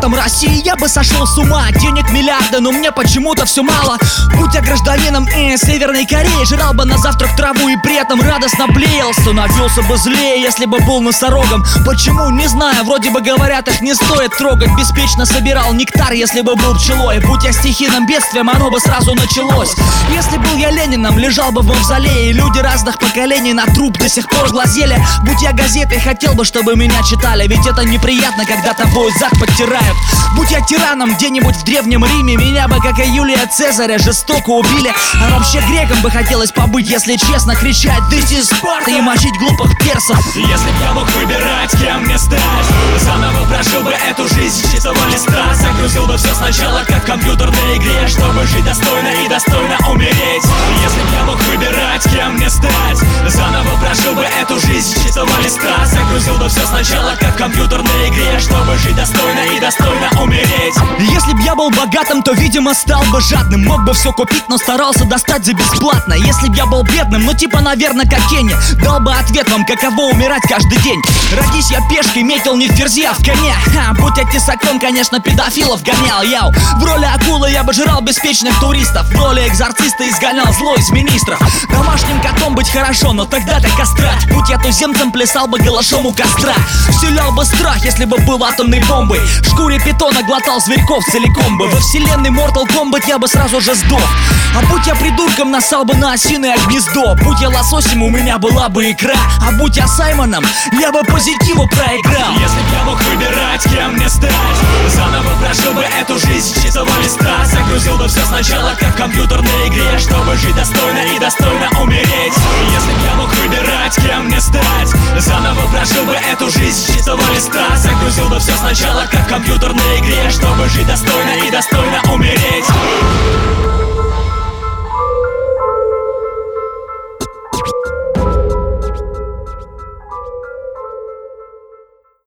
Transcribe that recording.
России, я бы сошел с ума. Денег миллиарды, но мне почему-то все мало. Будь я гражданином э, Северной Кореи Жрал бы на завтрак траву и при этом радостно блеял Становился бы злее, если бы был носорогом. Почему, не знаю, вроде бы говорят, их не стоит трогать. Беспечно собирал нектар, если бы был пчелой. Будь я стихийным бедствием, оно бы сразу началось. Если был я Лениным, лежал бы в мавзолее. Люди разных поколений на труп до сих пор глазели. Будь я газетой, хотел бы, чтобы меня читали. Ведь это неприятно, когда тобой зад подтирают Будь я тираном где-нибудь в Древнем Риме Меня бы, как и Юлия Цезаря, жестоко убили. А вообще греком бы хотелось побыть, если честно Кричать «This is Sparta» и мочить глупых персов. Если б я мог выбирать, кем мне стать Заново прожил бы эту жизнь с чистого листа. Загрузил бы все сначала, как в компьютерной игре Чтобы жить достойно и достойно умереть. Если Загрузил бы все сначала, как в компьютерной игре Чтобы жить достойно и достойно умереть я был богатым, то, видимо, стал бы жадным. Мог бы все купить, но старался достать за бесплатно. Если б я был бедным, ну типа, наверное, как Кенни Дал бы ответ вам, каково умирать каждый день. Родись я пешкой, метил не в ферзи, а в коне. Ха, Будь я тесаком, конечно, педофилов гонял. Яу, в роли акулы я бы жрал беспечных туристов. В роли экзорциста изгонял зло из министров. Домашним котом быть хорошо, но тогда-то кастрать. Будь я туземцем, плясал бы голышом у костра. Вселял бы страх, если бы был атомной бомбой. В шкуре питона глотал зверьков целиком бы Во вселенной Mortal Kombat я бы сразу же сдох. А будь я придурком, насал бы на осиное гнездо. Будь я лососем, у меня была бы икра А будь я Саймоном, я бы позитиву проиграл. Если б я мог выбирать, кем мне стать. Заново прожил бы эту жизнь с чистого листа. Загрузил бы все сначала, как в компьютерной игре. Чтобы жить достойно и достойно умереть. Если б я мог выбирать, кем мне стать. Заново прожил бы эту жизнь чистого листа Загрузил бы все сначала, как в компьютерной игре Чтобы жить достойно и достойно умереть